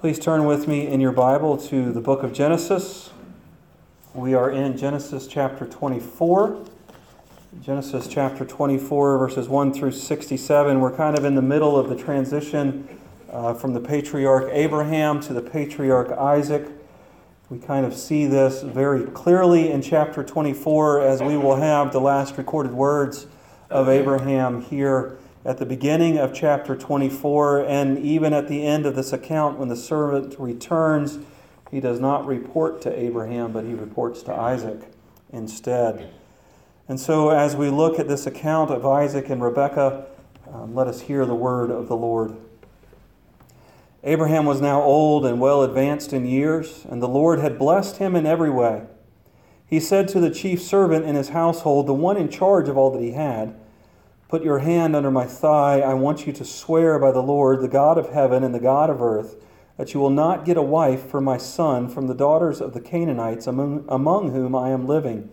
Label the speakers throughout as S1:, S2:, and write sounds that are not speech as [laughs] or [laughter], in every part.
S1: Please turn with me in your Bible to the book of Genesis. We are in Genesis chapter 24. Genesis chapter 24, verses 1 through 67. We're kind of in the middle of the transition uh, from the patriarch Abraham to the patriarch Isaac. We kind of see this very clearly in chapter 24 as we will have the last recorded words of Abraham here at the beginning of chapter 24, and even at the end of this account, when the servant returns, he does not report to Abraham, but he reports to Isaac instead. And so, as we look at this account of Isaac and Rebekah, um, let us hear the word of the Lord. Abraham was now old and well advanced in years, and the Lord had blessed him in every way. He said to the chief servant in his household, the one in charge of all that he had, Put your hand under my thigh. I want you to swear by the Lord, the God of heaven and the God of earth, that you will not get a wife for my son from the daughters of the Canaanites among, among whom I am living,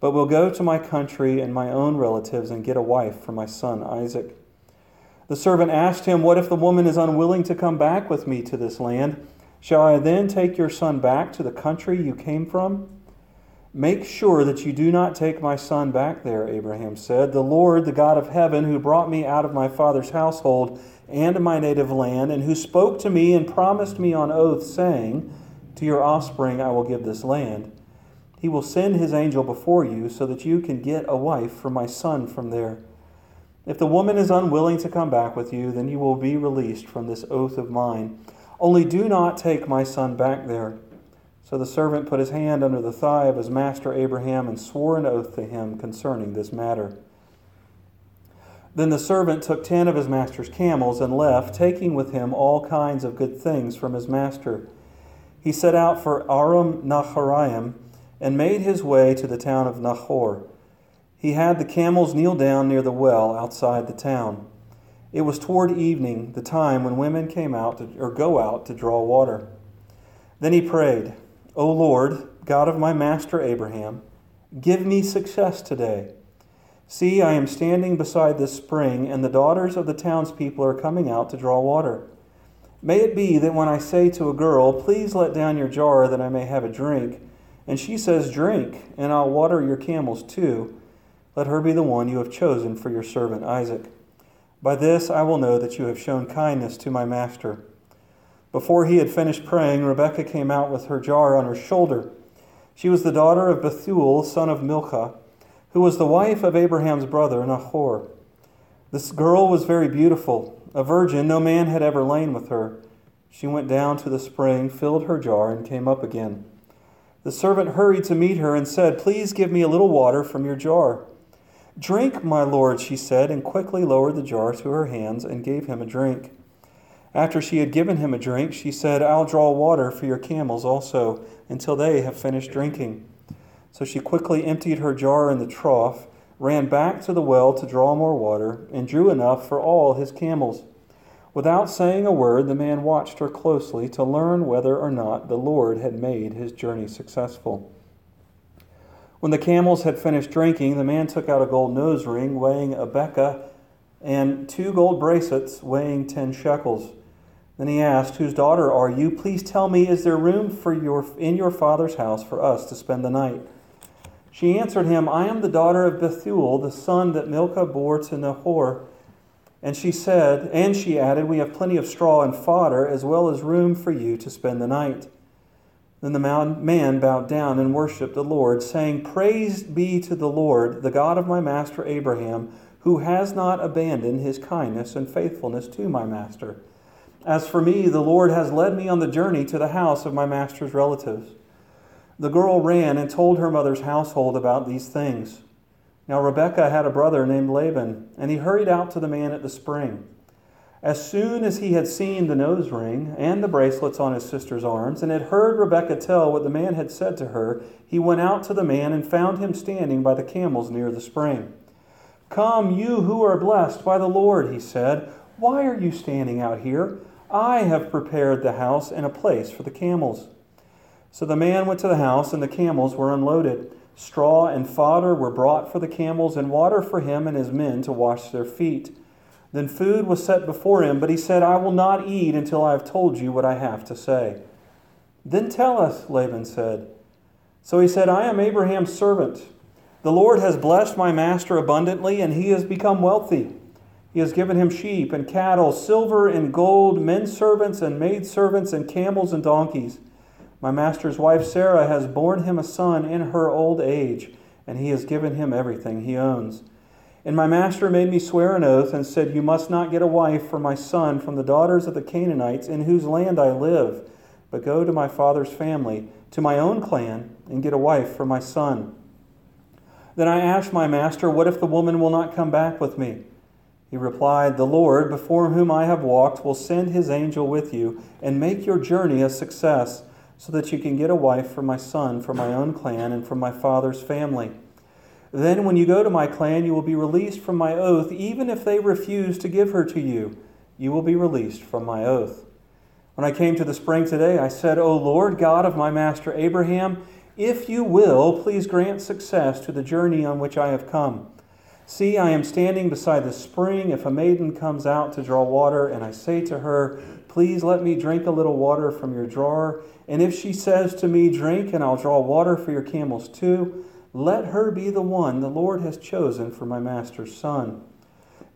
S1: but will go to my country and my own relatives and get a wife for my son Isaac. The servant asked him, What if the woman is unwilling to come back with me to this land? Shall I then take your son back to the country you came from? Make sure that you do not take my son back there, Abraham said. The Lord, the God of heaven, who brought me out of my father's household and my native land, and who spoke to me and promised me on oath, saying, To your offspring I will give this land. He will send his angel before you so that you can get a wife for my son from there. If the woman is unwilling to come back with you, then you will be released from this oath of mine. Only do not take my son back there. So the servant put his hand under the thigh of his master Abraham and swore an oath to him concerning this matter. Then the servant took ten of his master's camels and left, taking with him all kinds of good things from his master. He set out for Aram Naharaim and made his way to the town of Nahor. He had the camels kneel down near the well outside the town. It was toward evening, the time when women came out to, or go out to draw water. Then he prayed. O Lord, God of my master Abraham, give me success today. See, I am standing beside this spring, and the daughters of the townspeople are coming out to draw water. May it be that when I say to a girl, Please let down your jar that I may have a drink, and she says, Drink, and I'll water your camels too, let her be the one you have chosen for your servant Isaac. By this I will know that you have shown kindness to my master. Before he had finished praying, Rebekah came out with her jar on her shoulder. She was the daughter of Bethuel, son of Milcah, who was the wife of Abraham's brother, Nahor. This girl was very beautiful, a virgin, no man had ever lain with her. She went down to the spring, filled her jar, and came up again. The servant hurried to meet her and said, Please give me a little water from your jar. Drink, my lord, she said, and quickly lowered the jar to her hands and gave him a drink. After she had given him a drink, she said, I'll draw water for your camels also, until they have finished drinking. So she quickly emptied her jar in the trough, ran back to the well to draw more water, and drew enough for all his camels. Without saying a word, the man watched her closely to learn whether or not the Lord had made his journey successful. When the camels had finished drinking, the man took out a gold nose ring weighing a beka and two gold bracelets weighing ten shekels. Then he asked, Whose daughter are you? Please tell me, is there room for your, in your father's house for us to spend the night? She answered him, I am the daughter of Bethuel, the son that Milcah bore to Nahor. And she said, and she added, We have plenty of straw and fodder, as well as room for you to spend the night. Then the man bowed down and worshipped the Lord, saying, Praise be to the Lord, the God of my master Abraham, who has not abandoned his kindness and faithfulness to my master. As for me, the Lord has led me on the journey to the house of my master's relatives. The girl ran and told her mother's household about these things. Now Rebekah had a brother named Laban, and he hurried out to the man at the spring. As soon as he had seen the nose ring and the bracelets on his sister's arms, and had heard Rebekah tell what the man had said to her, he went out to the man and found him standing by the camels near the spring. Come, you who are blessed by the Lord, he said. Why are you standing out here? I have prepared the house and a place for the camels. So the man went to the house, and the camels were unloaded. Straw and fodder were brought for the camels, and water for him and his men to wash their feet. Then food was set before him, but he said, I will not eat until I have told you what I have to say. Then tell us, Laban said. So he said, I am Abraham's servant. The Lord has blessed my master abundantly, and he has become wealthy. He has given him sheep and cattle, silver and gold, men servants and maid servants, and camels and donkeys. My master's wife Sarah has borne him a son in her old age, and he has given him everything he owns. And my master made me swear an oath and said, You must not get a wife for my son from the daughters of the Canaanites in whose land I live, but go to my father's family, to my own clan, and get a wife for my son. Then I asked my master, What if the woman will not come back with me? He replied, The Lord, before whom I have walked, will send his angel with you and make your journey a success, so that you can get a wife for my son from my own clan and from my father's family. Then, when you go to my clan, you will be released from my oath, even if they refuse to give her to you. You will be released from my oath. When I came to the spring today, I said, O Lord God of my master Abraham, if you will, please grant success to the journey on which I have come. See, I am standing beside the spring. If a maiden comes out to draw water, and I say to her, Please let me drink a little water from your jar, and if she says to me, Drink, and I'll draw water for your camels too, let her be the one the Lord has chosen for my master's son.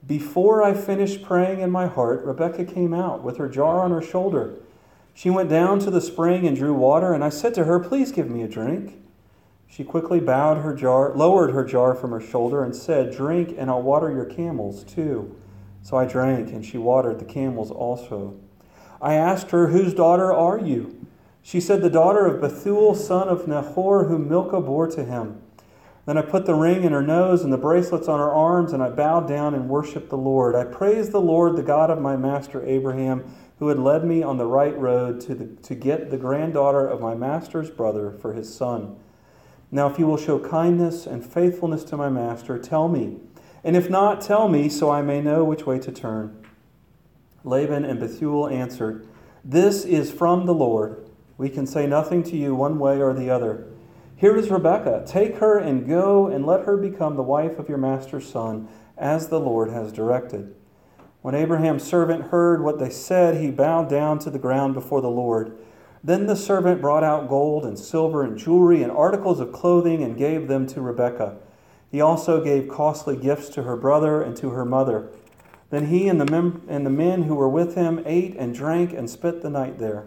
S1: Before I finished praying in my heart, Rebekah came out with her jar on her shoulder. She went down to the spring and drew water, and I said to her, Please give me a drink. She quickly bowed her jar, lowered her jar from her shoulder, and said, Drink, and I'll water your camels too. So I drank, and she watered the camels also. I asked her, Whose daughter are you? She said, The daughter of Bethuel, son of Nahor, whom Milcah bore to him. Then I put the ring in her nose and the bracelets on her arms, and I bowed down and worshiped the Lord. I praised the Lord, the God of my master Abraham, who had led me on the right road to, the, to get the granddaughter of my master's brother for his son. Now, if you will show kindness and faithfulness to my master, tell me. And if not, tell me, so I may know which way to turn. Laban and Bethuel answered, This is from the Lord. We can say nothing to you one way or the other. Here is Rebekah. Take her and go and let her become the wife of your master's son, as the Lord has directed. When Abraham's servant heard what they said, he bowed down to the ground before the Lord. Then the servant brought out gold and silver and jewelry and articles of clothing and gave them to Rebekah. He also gave costly gifts to her brother and to her mother. Then he and the, mem- and the men who were with him ate and drank and spent the night there.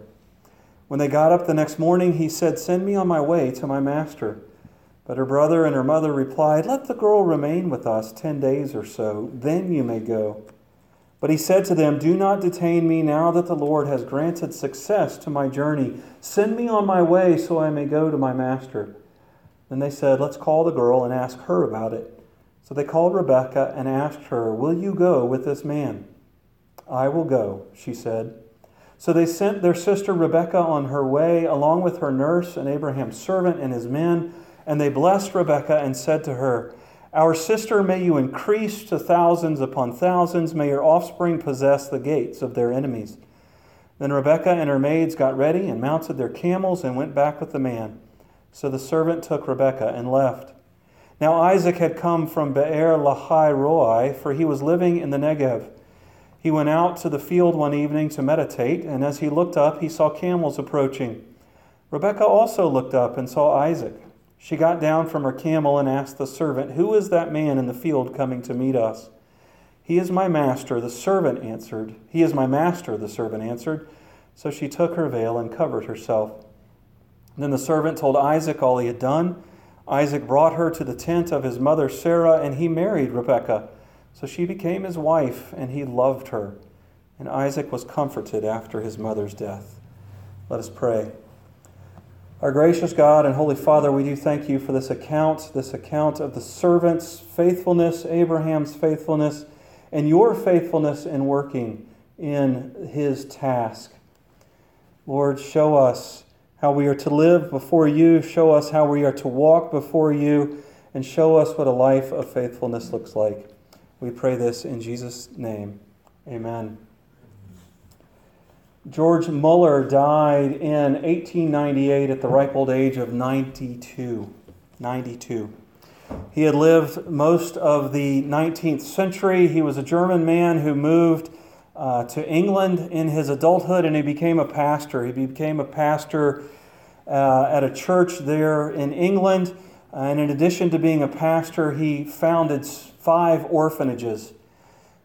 S1: When they got up the next morning, he said, Send me on my way to my master. But her brother and her mother replied, Let the girl remain with us ten days or so, then you may go. But he said to them, Do not detain me now that the Lord has granted success to my journey. Send me on my way so I may go to my master. Then they said, Let's call the girl and ask her about it. So they called Rebekah and asked her, Will you go with this man? I will go, she said. So they sent their sister Rebekah on her way, along with her nurse and Abraham's servant and his men. And they blessed Rebekah and said to her, Our sister, may you increase to thousands upon thousands. May your offspring possess the gates of their enemies. Then Rebekah and her maids got ready and mounted their camels and went back with the man. So the servant took Rebekah and left. Now Isaac had come from Beer Lahai Roi, for he was living in the Negev. He went out to the field one evening to meditate, and as he looked up, he saw camels approaching. Rebekah also looked up and saw Isaac. She got down from her camel and asked the servant, Who is that man in the field coming to meet us? He is my master, the servant answered. He is my master, the servant answered. So she took her veil and covered herself. Then the servant told Isaac all he had done. Isaac brought her to the tent of his mother Sarah, and he married Rebekah. So she became his wife, and he loved her. And Isaac was comforted after his mother's death. Let us pray. Our gracious God and Holy Father, we do thank you for this account, this account of the servant's faithfulness, Abraham's faithfulness, and your faithfulness in working in his task. Lord, show us how we are to live before you, show us how we are to walk before you, and show us what a life of faithfulness looks like. We pray this in Jesus' name. Amen. George Muller died in 1898 at the ripe old age of 92. 92. He had lived most of the 19th century. He was a German man who moved uh, to England in his adulthood and he became a pastor. He became a pastor uh, at a church there in England. and in addition to being a pastor, he founded five orphanages.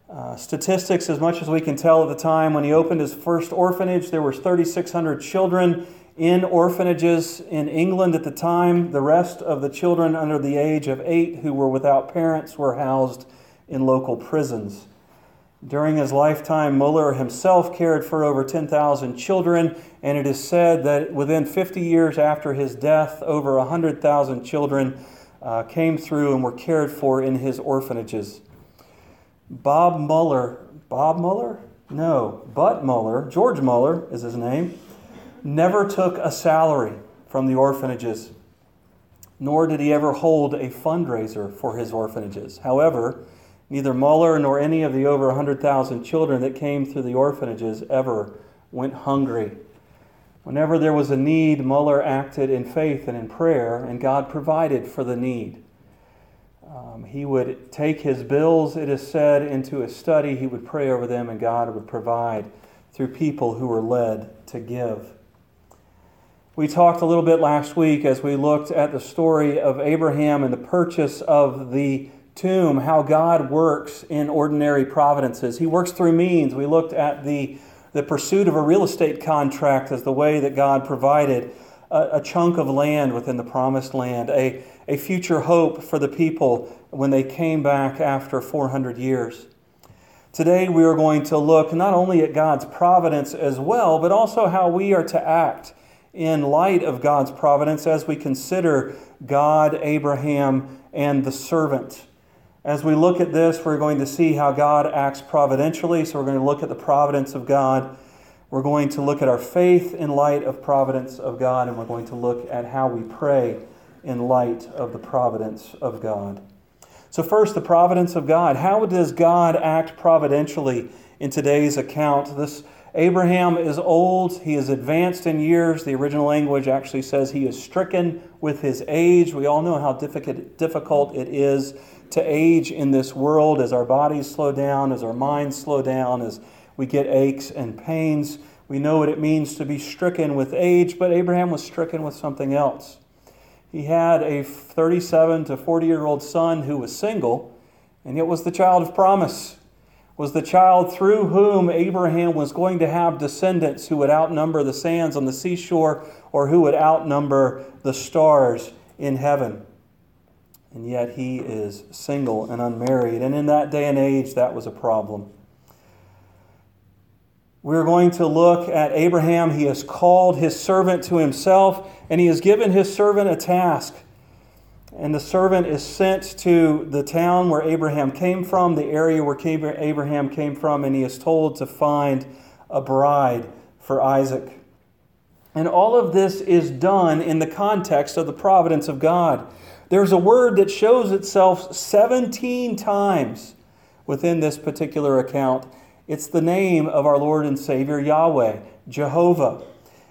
S1: Uh, statistics, as much as we can tell at the time, when he opened his first orphanage, there were 3,600 children in orphanages in England at the time. The rest of the children under the age of eight who were without parents were housed in local prisons. During his lifetime, Muller himself cared for over 10,000 children, and it is said that within 50 years after his death, over 100,000 children uh, came through and were cared for in his orphanages. Bob Muller, Bob Muller? No, Bud Muller, George Muller is his name, never took a salary from the orphanages, nor did he ever hold a fundraiser for his orphanages. However, neither Muller nor any of the over 100,000 children that came through the orphanages ever went hungry. Whenever there was a need, Muller acted in faith and in prayer, and God provided for the need. Um, he would take his bills, it is said, into his study. He would pray over them, and God would provide through people who were led to give. We talked a little bit last week as we looked at the story of Abraham and the purchase of the tomb, how God works in ordinary providences. He works through means. We looked at the, the pursuit of a real estate contract as the way that God provided a, a chunk of land within the promised land, a, a future hope for the people when they came back after 400 years. Today, we are going to look not only at God's providence as well, but also how we are to act in light of God's providence as we consider God, Abraham, and the servant. As we look at this, we're going to see how God acts providentially. So, we're going to look at the providence of God we're going to look at our faith in light of providence of God, and we're going to look at how we pray in light of the providence of God. So, first, the providence of God. How does God act providentially in today's account? This Abraham is old, he is advanced in years. The original language actually says he is stricken with his age. We all know how difficult it is to age in this world as our bodies slow down, as our minds slow down, as we get aches and pains. We know what it means to be stricken with age, but Abraham was stricken with something else. He had a 37 to 40 year old son who was single, and yet was the child of promise, was the child through whom Abraham was going to have descendants who would outnumber the sands on the seashore or who would outnumber the stars in heaven. And yet he is single and unmarried. And in that day and age, that was a problem. We're going to look at Abraham. He has called his servant to himself, and he has given his servant a task. And the servant is sent to the town where Abraham came from, the area where Abraham came from, and he is told to find a bride for Isaac. And all of this is done in the context of the providence of God. There's a word that shows itself 17 times within this particular account. It's the name of our Lord and Savior Yahweh, Jehovah.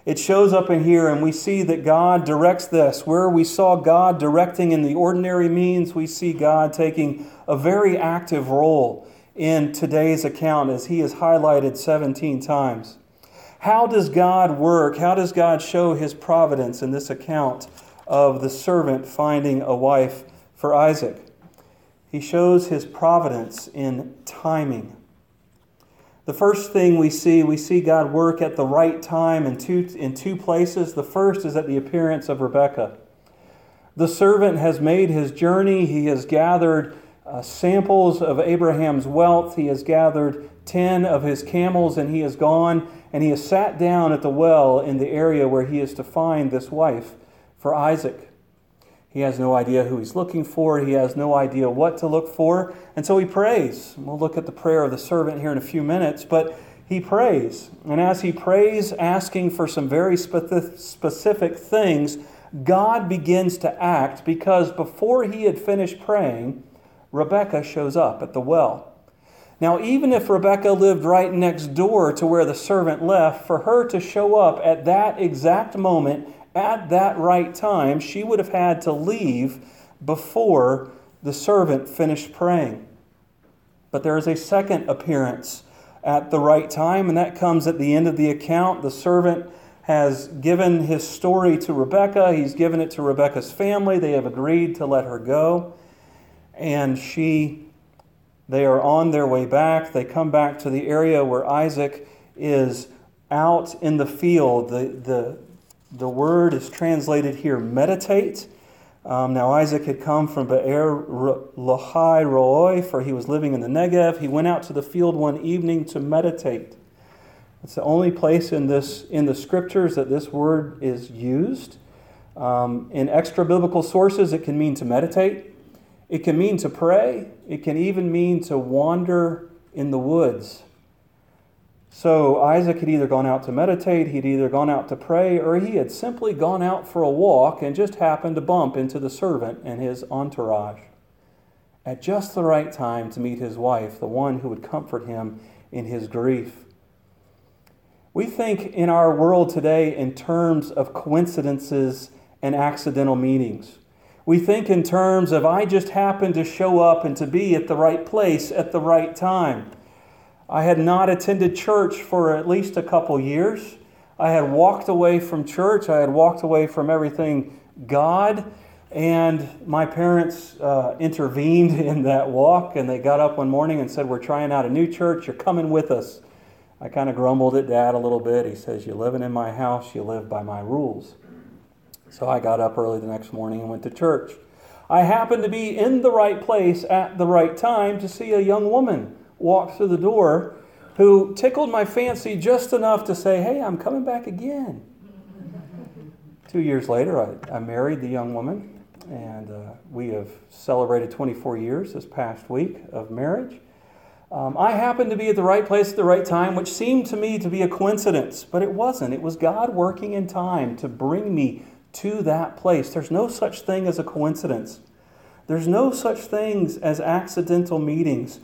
S1: It shows up in here, and we see that God directs this. Where we saw God directing in the ordinary means, we see God taking a very active role in today's account as he is highlighted 17 times. How does God work? How does God show his providence in this account of the servant finding a wife for Isaac? He shows his providence in timing. The first thing we see, we see God work at the right time in two, in two places. The first is at the appearance of Rebekah. The servant has made his journey. He has gathered uh, samples of Abraham's wealth. He has gathered 10 of his camels and he has gone and he has sat down at the well in the area where he is to find this wife for Isaac. He has no idea who he's looking for. He has no idea what to look for. And so he prays. We'll look at the prayer of the servant here in a few minutes, but he prays. And as he prays, asking for some very specific things, God begins to act because before he had finished praying, Rebecca shows up at the well. Now, even if Rebecca lived right next door to where the servant left, for her to show up at that exact moment at that right time, she would have had to leave before the servant finished praying. But there is a second appearance at the right time, and that comes at the end of the account. The servant has given his story to Rebecca. He's given it to Rebecca's family. They have agreed to let her go. And she, they are on their way back. They come back to the area where Isaac is out in the field. The, the, the word is translated here meditate. Um, now, Isaac had come from Be'er Lahai Roi, for he was living in the Negev. He went out to the field one evening to meditate. It's the only place in, this, in the scriptures that this word is used. Um, in extra biblical sources, it can mean to meditate, it can mean to pray, it can even mean to wander in the woods. So Isaac had either gone out to meditate, he'd either gone out to pray, or he had simply gone out for a walk and just happened to bump into the servant and his entourage at just the right time to meet his wife, the one who would comfort him in his grief. We think in our world today in terms of coincidences and accidental meetings. We think in terms of I just happened to show up and to be at the right place at the right time. I had not attended church for at least a couple years. I had walked away from church. I had walked away from everything God. And my parents uh, intervened [laughs] in that walk, and they got up one morning and said, We're trying out a new church. You're coming with us. I kind of grumbled at dad a little bit. He says, You're living in my house, you live by my rules. So I got up early the next morning and went to church. I happened to be in the right place at the right time to see a young woman walk through the door who tickled my fancy just enough to say, Hey, I'm coming back again. [laughs] Two years later, I, I, married the young woman, and uh, we have celebrated 24 years this past week of marriage. Um, I happened to be at the right place at the right time, which seemed to me to be a coincidence, but it wasn't. It was God working in time to bring me to that place. There's no such thing as a coincidence, there's no such things as accidental meetings.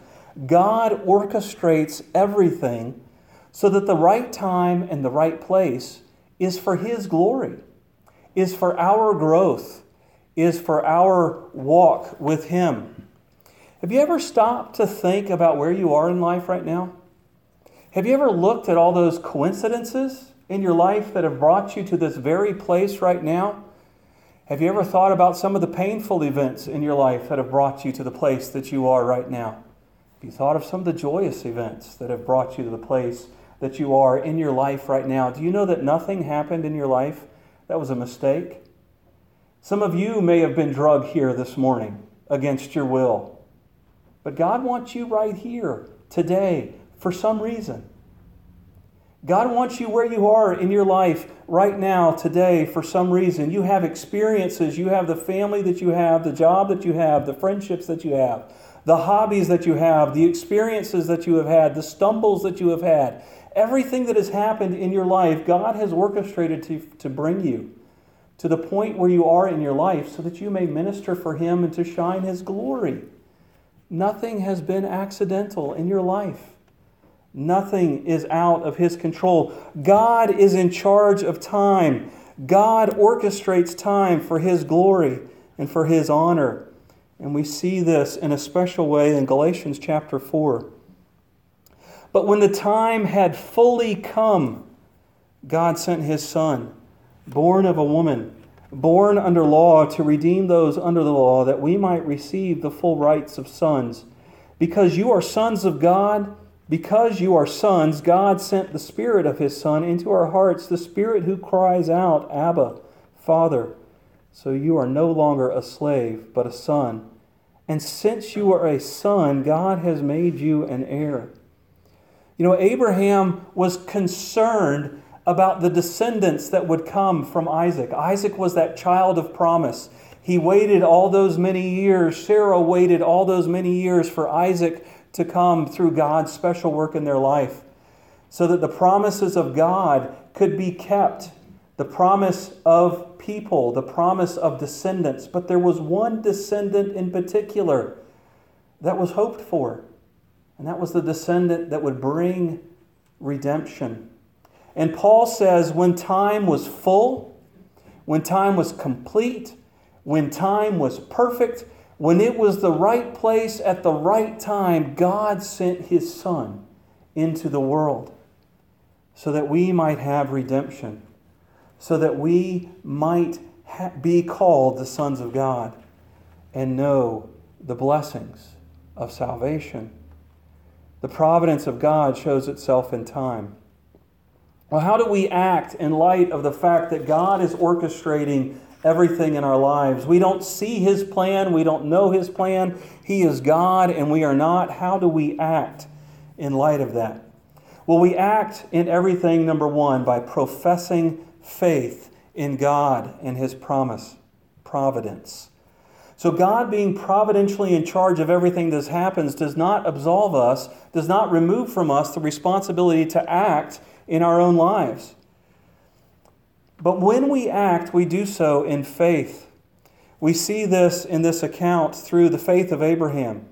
S1: God orchestrates everything so that the right time and the right place is for His glory, is for our growth, is for our walk with Him. Have you ever stopped to think about where you are in life right now? Have you ever looked at all those coincidences in your life that have brought you to this very place right now? Have you ever thought about some of the painful events in your life that have brought you to the place that you are right now? Have you thought of some of the joyous events that have brought you to the place that you are in your life right now? Do you know that nothing happened in your life that was a mistake? Some of you may have been drugged here this morning against your will. But God wants you right here, today, for some reason. God wants you where you are in your life right now, today, for some reason. You have experiences, you have the family that you have, the job that you have, the friendships that you have, the hobbies that you have, the experiences that you have had, the stumbles that you have had. Everything that has happened in your life, God has orchestrated to, to bring you to the point where you are in your life so that you may minister for Him and to shine His glory. Nothing has been accidental in your life. Nothing is out of His control. God is in charge of time. God orchestrates time for His glory and for His honor. And we see this in a special way in Galatians chapter 4. But when the time had fully come, God sent His Son, born of a woman born under law to redeem those under the law, that we might receive the full rights of sons. Because you are sons of God, because you are sons, God sent the Spirit of His Son into our hearts, the Spirit who cries out, Abba, Father. So you are no longer a slave, but a son. And since you are a son, God has made you an heir. You know, Abraham was concerned about the descendants that would come from Isaac. Isaac was that child of promise. He waited all those many years. Sarah waited all those many years for Isaac to come through God's special work in their life so that the promises of God could be kept. The promise of people, the promise of descendants. But there was one descendant in particular that was hoped for, and that was the descendant that would bring redemption. And Paul says when time was full, when time was complete, when time was perfect, when it was the right place at the right time, God sent his Son into the world so that we might have redemption, so that we might ha- be called the sons of God and know the blessings of salvation. The providence of God shows itself in time. Well, how do we act in light of the fact that God is orchestrating everything in our lives? We don't see His plan, we don't know His plan. He is God and we are not. How do we act in light of that? Well, we act in everything, number one, by professing faith in God and His promise, providence. So, God being providentially in charge of everything that happens does not absolve us, does not remove from us the responsibility to act in our own lives. But when we act, we do so in faith. We see this in this account through the faith of Abraham.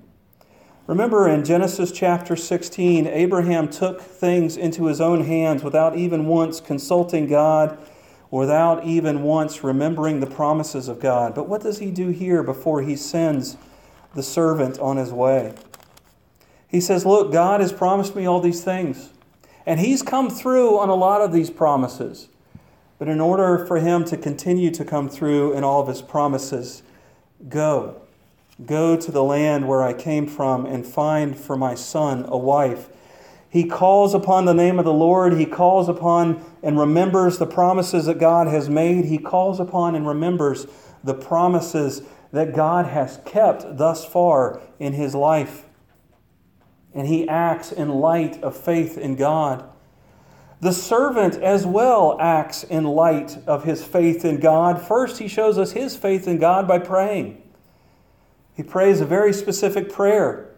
S1: Remember in Genesis chapter 16, Abraham took things into his own hands without even once consulting God, without even once remembering the promises of God. But what does he do here before he sends the servant on his way? He says, Look, God has promised me all these things. And he's come through on a lot of these promises. But in order for him to continue to come through in all of his promises, go. Go to the land where I came from and find for my son a wife. He calls upon the name of the Lord. He calls upon and remembers the promises that God has made. He calls upon and remembers the promises that God has kept thus far in his life. And he acts in light of faith in God. The servant as well acts in light of his faith in God. First, he shows us his faith in God by praying. He prays a very specific prayer.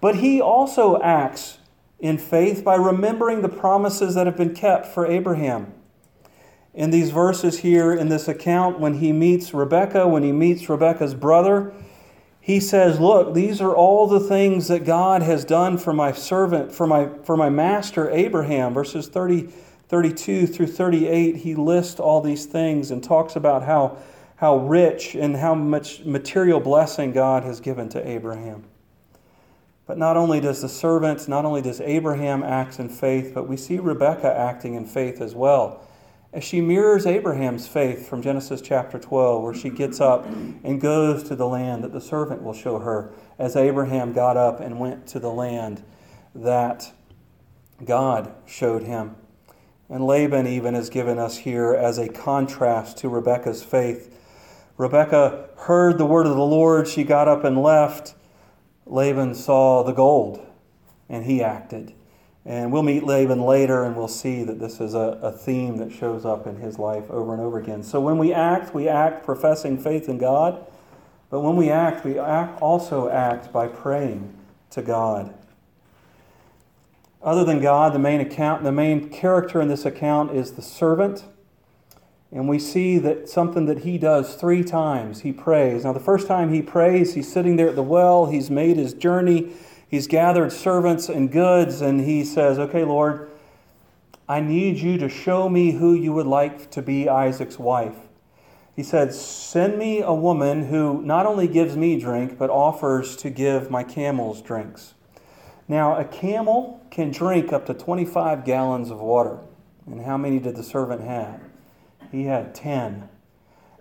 S1: But he also acts in faith by remembering the promises that have been kept for Abraham. In these verses here, in this account, when he meets Rebekah, when he meets Rebekah's brother, he says, Look, these are all the things that God has done for my servant, for my, for my master Abraham. Verses 30, 32 through 38, he lists all these things and talks about how how rich and how much material blessing God has given to Abraham. But not only does the servant, not only does Abraham act in faith, but we see Rebekah acting in faith as well. As she mirrors Abraham's faith from Genesis chapter 12, where she gets up and goes to the land that the servant will show her, as Abraham got up and went to the land that God showed him. And Laban even is given us here as a contrast to Rebekah's faith Rebekah heard the word of the Lord. She got up and left. Laban saw the gold and he acted. And we'll meet Laban later and we'll see that this is a, a theme that shows up in his life over and over again. So when we act, we act professing faith in God. But when we act, we act, also act by praying to God. Other than God, the main account, the main character in this account is the servant. And we see that something that he does three times, he prays. Now, the first time he prays, he's sitting there at the well, he's made his journey, he's gathered servants and goods, and he says, Okay, Lord, I need you to show me who you would like to be Isaac's wife. He said, Send me a woman who not only gives me drink, but offers to give my camels drinks. Now, a camel can drink up to 25 gallons of water. And how many did the servant have? He had 10.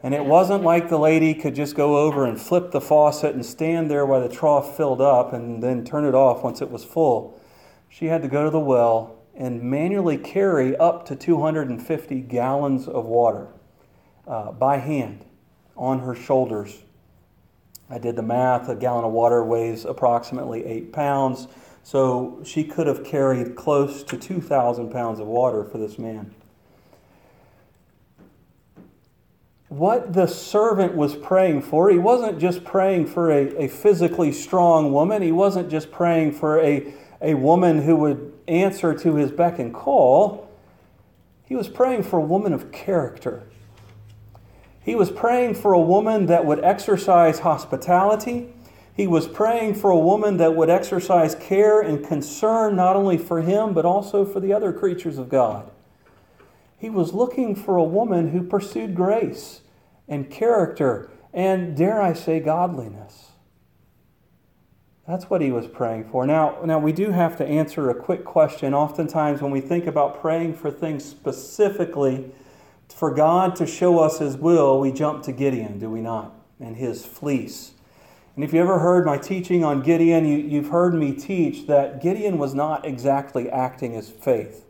S1: And it wasn't like the lady could just go over and flip the faucet and stand there while the trough filled up and then turn it off once it was full. She had to go to the well and manually carry up to 250 gallons of water uh, by hand on her shoulders. I did the math. A gallon of water weighs approximately eight pounds. So she could have carried close to 2,000 pounds of water for this man. What the servant was praying for. He wasn't just praying for a, a physically strong woman, he wasn't just praying for a, a woman who would answer to his beck and call. He was praying for a woman of character. He was praying for a woman that would exercise hospitality. He was praying for a woman that would exercise care and concern not only for him, but also for the other creatures of God. He was looking for a woman who pursued grace and character and, dare I say, godliness. That's what he was praying for. Now, now, we do have to answer a quick question. Oftentimes, when we think about praying for things specifically for God to show us his will, we jump to Gideon, do we not? And his fleece. And if you ever heard my teaching on Gideon, you, you've heard me teach that Gideon was not exactly acting as faith.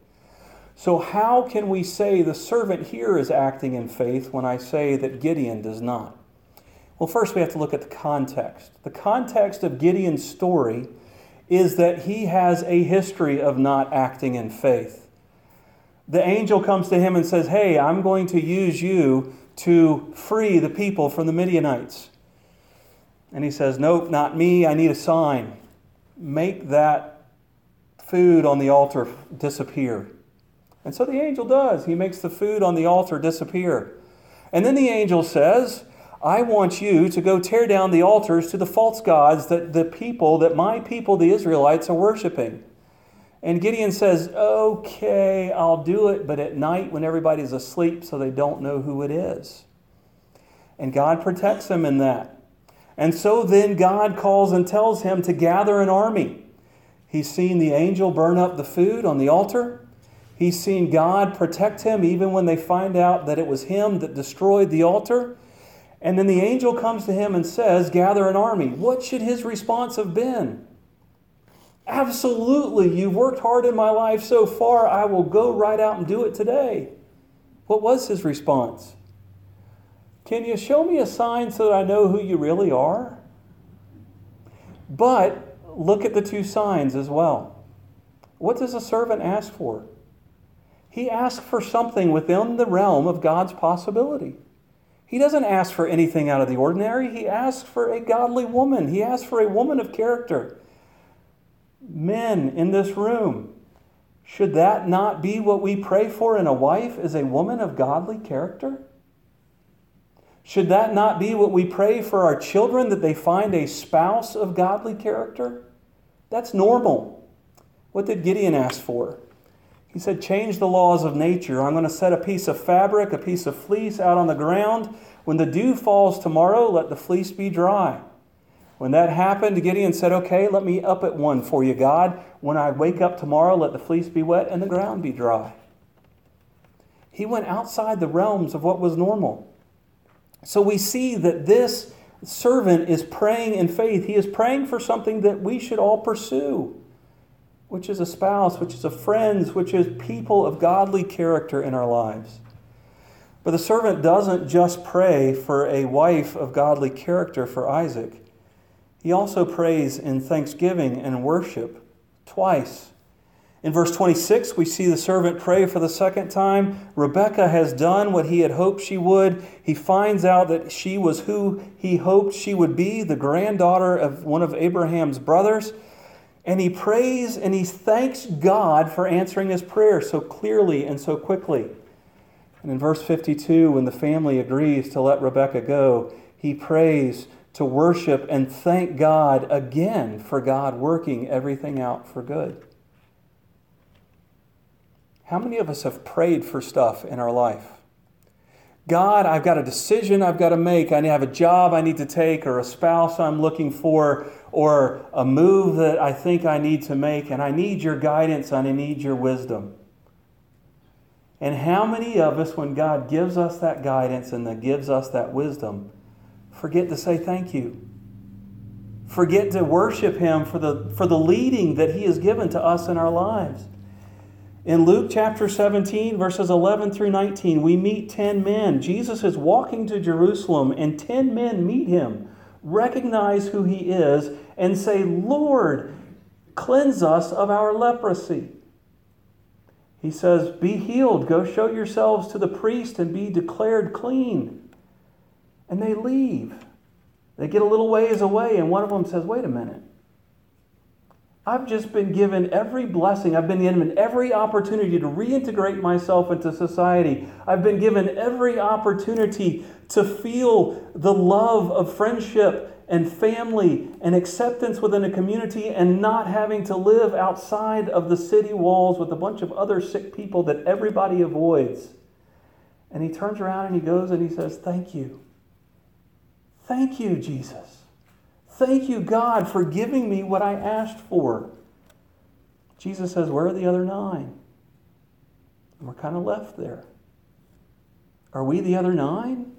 S1: So, how can we say the servant here is acting in faith when I say that Gideon does not? Well, first we have to look at the context. The context of Gideon's story is that he has a history of not acting in faith. The angel comes to him and says, Hey, I'm going to use you to free the people from the Midianites. And he says, Nope, not me. I need a sign. Make that food on the altar disappear. And so the angel does. He makes the food on the altar disappear. And then the angel says, I want you to go tear down the altars to the false gods that the people, that my people, the Israelites, are worshiping. And Gideon says, Okay, I'll do it, but at night when everybody's asleep so they don't know who it is. And God protects him in that. And so then God calls and tells him to gather an army. He's seen the angel burn up the food on the altar. He's seen God protect him even when they find out that it was him that destroyed the altar. And then the angel comes to him and says, Gather an army. What should his response have been? Absolutely, you've worked hard in my life so far, I will go right out and do it today. What was his response? Can you show me a sign so that I know who you really are? But look at the two signs as well. What does a servant ask for? He asks for something within the realm of God's possibility. He doesn't ask for anything out of the ordinary. He asks for a godly woman. He asks for a woman of character. Men in this room, should that not be what we pray for in a wife is a woman of godly character? Should that not be what we pray for our children, that they find a spouse of godly character? That's normal. What did Gideon ask for? He said, Change the laws of nature. I'm going to set a piece of fabric, a piece of fleece out on the ground. When the dew falls tomorrow, let the fleece be dry. When that happened, Gideon said, Okay, let me up at one for you, God. When I wake up tomorrow, let the fleece be wet and the ground be dry. He went outside the realms of what was normal. So we see that this servant is praying in faith. He is praying for something that we should all pursue, which is a spouse, which is a friend, which is people of godly character in our lives. But the servant doesn't just pray for a wife of godly character for Isaac. He also prays in thanksgiving and worship twice. In verse 26, we see the servant pray for the second time. Rebekah has done what he had hoped she would. He finds out that she was who he hoped she would be, the granddaughter of one of Abraham's brothers. And he prays and he thanks God for answering his prayer so clearly and so quickly. And in verse 52, when the family agrees to let Rebekah go, he prays to worship and thank God again for God working everything out for good. How many of us have prayed for stuff in our life? God, I've got a decision I've got to make. I have a job I need to take, or a spouse I'm looking for, or a move that I think I need to make, and I need your guidance and I need your wisdom. And how many of us, when God gives us that guidance and that gives us that wisdom, forget to say thank you? Forget to worship Him for the, for the leading that He has given to us in our lives. In Luke chapter 17, verses 11 through 19, we meet 10 men. Jesus is walking to Jerusalem, and 10 men meet him, recognize who he is, and say, Lord, cleanse us of our leprosy. He says, Be healed, go show yourselves to the priest, and be declared clean. And they leave. They get a little ways away, and one of them says, Wait a minute. I've just been given every blessing. I've been given every opportunity to reintegrate myself into society. I've been given every opportunity to feel the love of friendship and family and acceptance within a community and not having to live outside of the city walls with a bunch of other sick people that everybody avoids. And he turns around and he goes and he says, Thank you. Thank you, Jesus. Thank you, God, for giving me what I asked for. Jesus says, Where are the other nine? And we're kind of left there. Are we the other nine?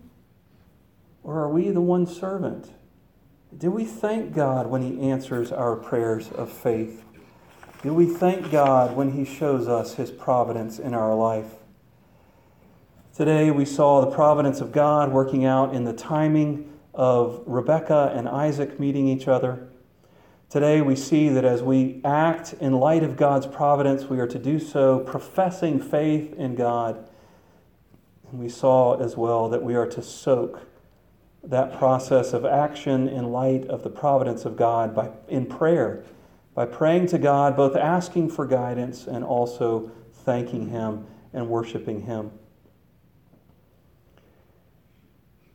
S1: Or are we the one servant? Do we thank God when He answers our prayers of faith? Do we thank God when He shows us His providence in our life? Today we saw the providence of God working out in the timing of Rebekah and Isaac meeting each other. Today we see that as we act in light of God's providence, we are to do so professing faith in God. And we saw as well that we are to soak that process of action in light of the providence of God by, in prayer, by praying to God, both asking for guidance and also thanking Him and worshiping Him.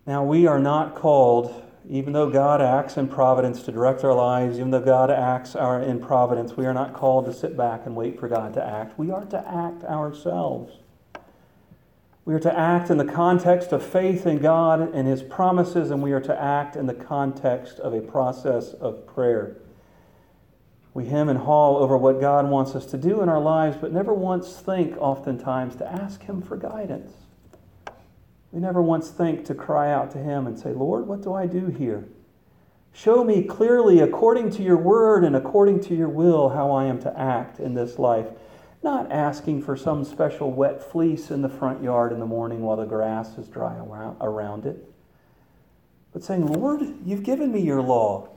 S1: Now, we are not called, even though God acts in providence to direct our lives, even though God acts our, in providence, we are not called to sit back and wait for God to act. We are to act ourselves. We are to act in the context of faith in God and His promises, and we are to act in the context of a process of prayer. We hem and haw over what God wants us to do in our lives, but never once think, oftentimes, to ask Him for guidance. We never once think to cry out to Him and say, Lord, what do I do here? Show me clearly, according to your word and according to your will, how I am to act in this life. Not asking for some special wet fleece in the front yard in the morning while the grass is dry around it, but saying, Lord, you've given me your law.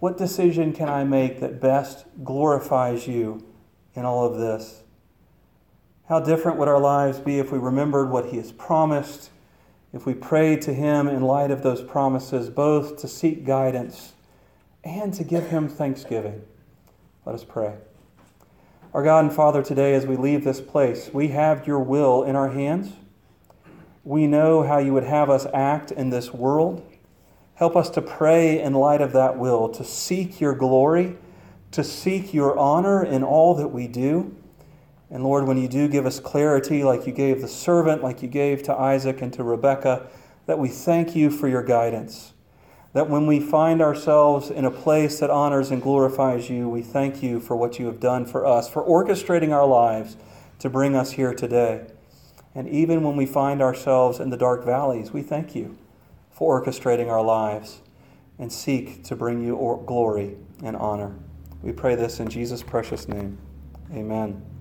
S1: What decision can I make that best glorifies you in all of this? How different would our lives be if we remembered what He has promised, if we prayed to Him in light of those promises, both to seek guidance and to give Him thanksgiving? Let us pray. Our God and Father, today as we leave this place, we have your will in our hands. We know how you would have us act in this world. Help us to pray in light of that will, to seek your glory, to seek your honor in all that we do. And Lord, when you do give us clarity, like you gave the servant, like you gave to Isaac and to Rebekah, that we thank you for your guidance. That when we find ourselves in a place that honors and glorifies you, we thank you for what you have done for us, for orchestrating our lives to bring us here today. And even when we find ourselves in the dark valleys, we thank you for orchestrating our lives and seek to bring you glory and honor. We pray this in Jesus' precious name. Amen.